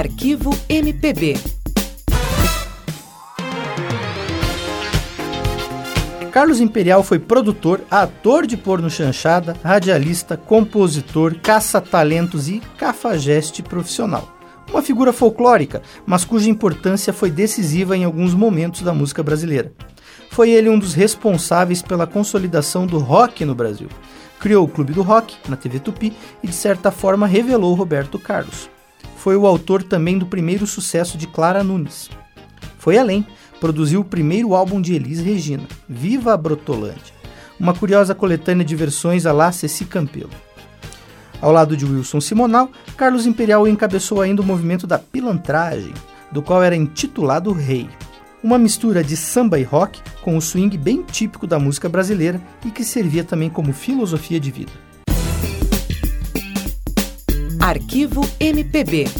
Arquivo MPB. Carlos Imperial foi produtor, ator de porno chanchada, radialista, compositor, caça-talentos e cafajeste profissional. Uma figura folclórica, mas cuja importância foi decisiva em alguns momentos da música brasileira. Foi ele um dos responsáveis pela consolidação do rock no Brasil. Criou o Clube do Rock, na TV Tupi, e de certa forma revelou Roberto Carlos. Foi o autor também do primeiro sucesso de Clara Nunes. Foi além, produziu o primeiro álbum de Elis Regina, Viva a Brotolândia, uma curiosa coletânea de versões a lá Ceci Campelo. Ao lado de Wilson Simonal, Carlos Imperial encabeçou ainda o movimento da pilantragem, do qual era intitulado Rei. Uma mistura de samba e rock com o swing bem típico da música brasileira e que servia também como filosofia de vida. Arquivo MPB